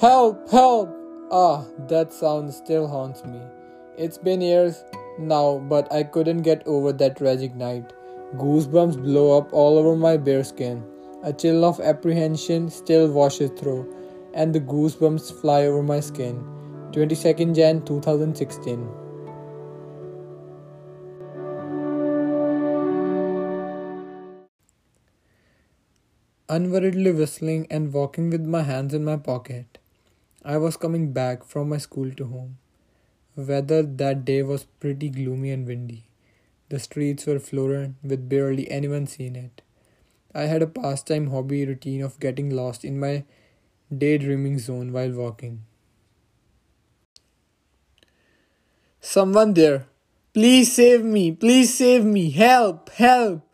Help! Help! Ah, that sound still haunts me. It's been years now, but I couldn't get over that tragic night. Goosebumps blow up all over my bare skin. A chill of apprehension still washes through, and the goosebumps fly over my skin. 22nd Jan 2016. Unworriedly whistling and walking with my hands in my pocket, I was coming back from my school to home. Weather that day was pretty gloomy and windy. The streets were florid with barely anyone seen it. I had a pastime hobby routine of getting lost in my daydreaming zone while walking. Someone there. Please save me. Please save me. Help. Help.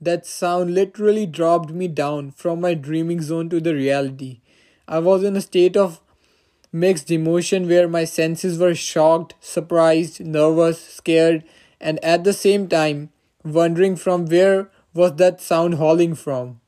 That sound literally dropped me down from my dreaming zone to the reality. I was in a state of mixed emotion where my senses were shocked, surprised, nervous, scared, and at the same time wondering from where was that sound howling from.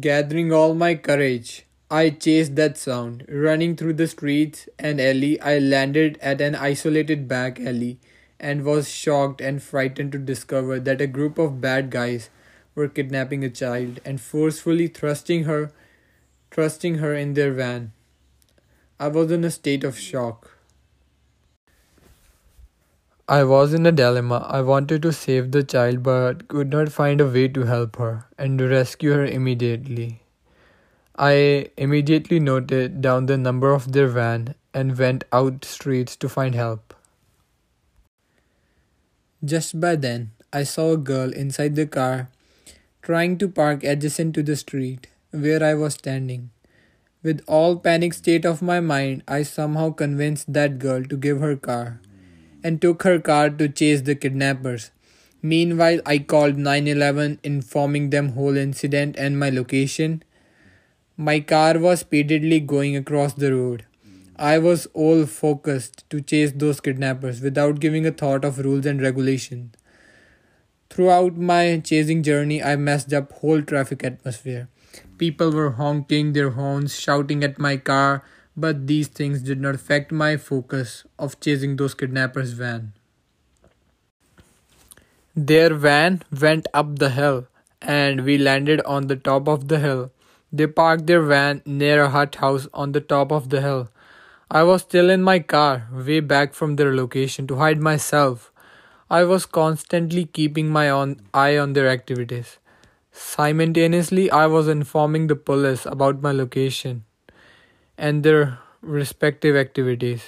Gathering all my courage, I chased that sound. Running through the streets and alley, I landed at an isolated back alley and was shocked and frightened to discover that a group of bad guys were kidnapping a child and forcefully thrusting her thrusting her in their van. I was in a state of shock. I was in a dilemma. I wanted to save the child but could not find a way to help her and to rescue her immediately. I immediately noted down the number of their van and went out streets to find help. Just by then, I saw a girl inside the car trying to park adjacent to the street where I was standing. With all panic state of my mind, I somehow convinced that girl to give her car and took her car to chase the kidnappers. Meanwhile, I called 911 informing them whole incident and my location. My car was speedily going across the road. I was all focused to chase those kidnappers without giving a thought of rules and regulations. Throughout my chasing journey, I messed up whole traffic atmosphere. People were honking their horns, shouting at my car, but these things did not affect my focus of chasing those kidnappers' van. Their van went up the hill, and we landed on the top of the hill. They parked their van near a hut house on the top of the hill. I was still in my car, way back from their location, to hide myself. I was constantly keeping my on, eye on their activities. Simultaneously, I was informing the police about my location and their respective activities.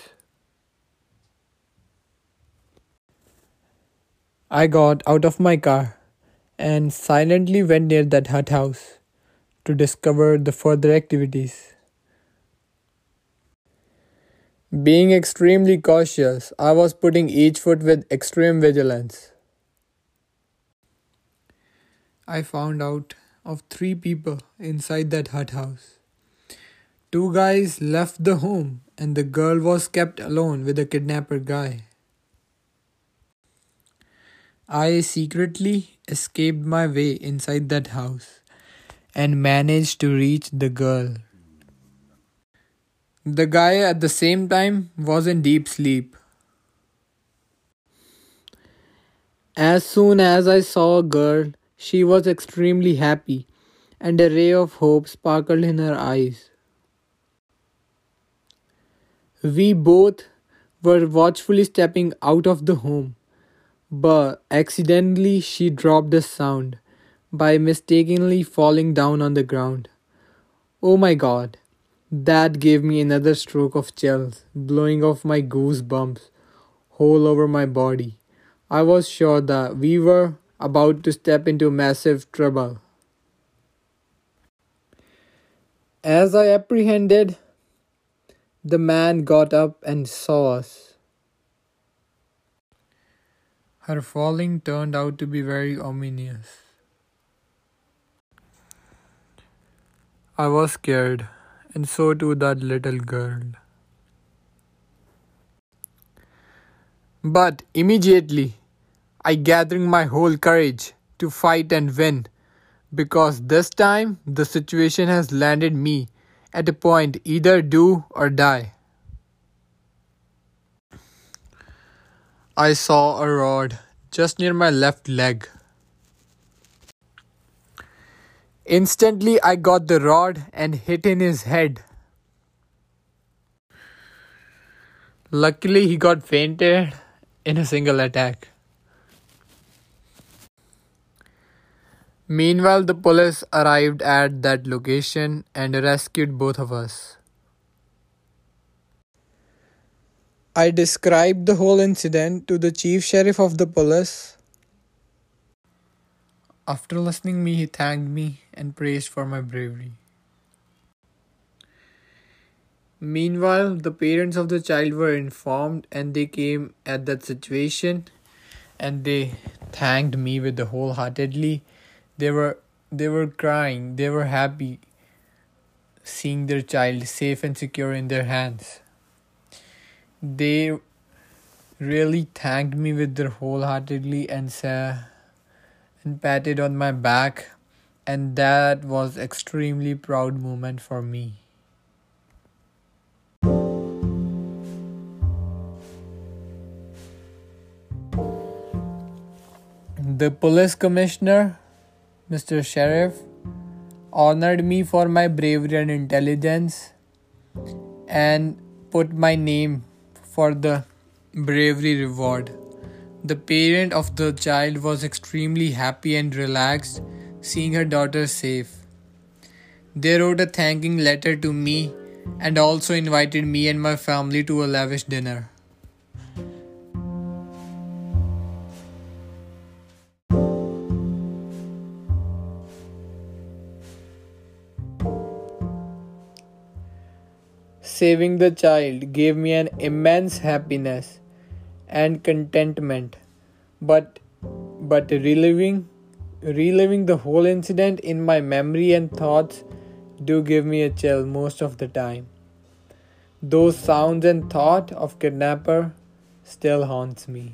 I got out of my car and silently went near that hut house to discover the further activities. Being extremely cautious, I was putting each foot with extreme vigilance. I found out of three people inside that hut house. Two guys left the home, and the girl was kept alone with the kidnapper guy. I secretly escaped my way inside that house and managed to reach the girl. The guy at the same time was in deep sleep. As soon as I saw a girl, she was extremely happy, and a ray of hope sparkled in her eyes. We both were watchfully stepping out of the home, but accidentally she dropped the sound by mistakenly falling down on the ground. Oh my god! That gave me another stroke of chills, blowing off my goosebumps all over my body. I was sure that we were about to step into massive trouble. As I apprehended, the man got up and saw us. Her falling turned out to be very ominous. I was scared and so too that little girl. But immediately, I gathering my whole courage to fight and win, because this time the situation has landed me at a point either do or die. I saw a rod just near my left leg. Instantly, I got the rod and hit in his head. Luckily, he got fainted in a single attack. Meanwhile, the police arrived at that location and rescued both of us. I described the whole incident to the chief sheriff of the police. After listening me, he thanked me and praised for my bravery. Meanwhile, the parents of the child were informed and they came at that situation and they thanked me with the wholeheartedly they were they were crying. They were happy seeing their child safe and secure in their hands. They really thanked me with their wholeheartedly and said and patted on my back and that was extremely proud moment for me. The police commissioner Mr. Sheriff honored me for my bravery and intelligence and put my name for the bravery reward. The parent of the child was extremely happy and relaxed seeing her daughter safe. They wrote a thanking letter to me and also invited me and my family to a lavish dinner. Saving the child gave me an immense happiness and contentment. But but reliving reliving the whole incident in my memory and thoughts do give me a chill most of the time. Those sounds and thought of kidnapper still haunts me.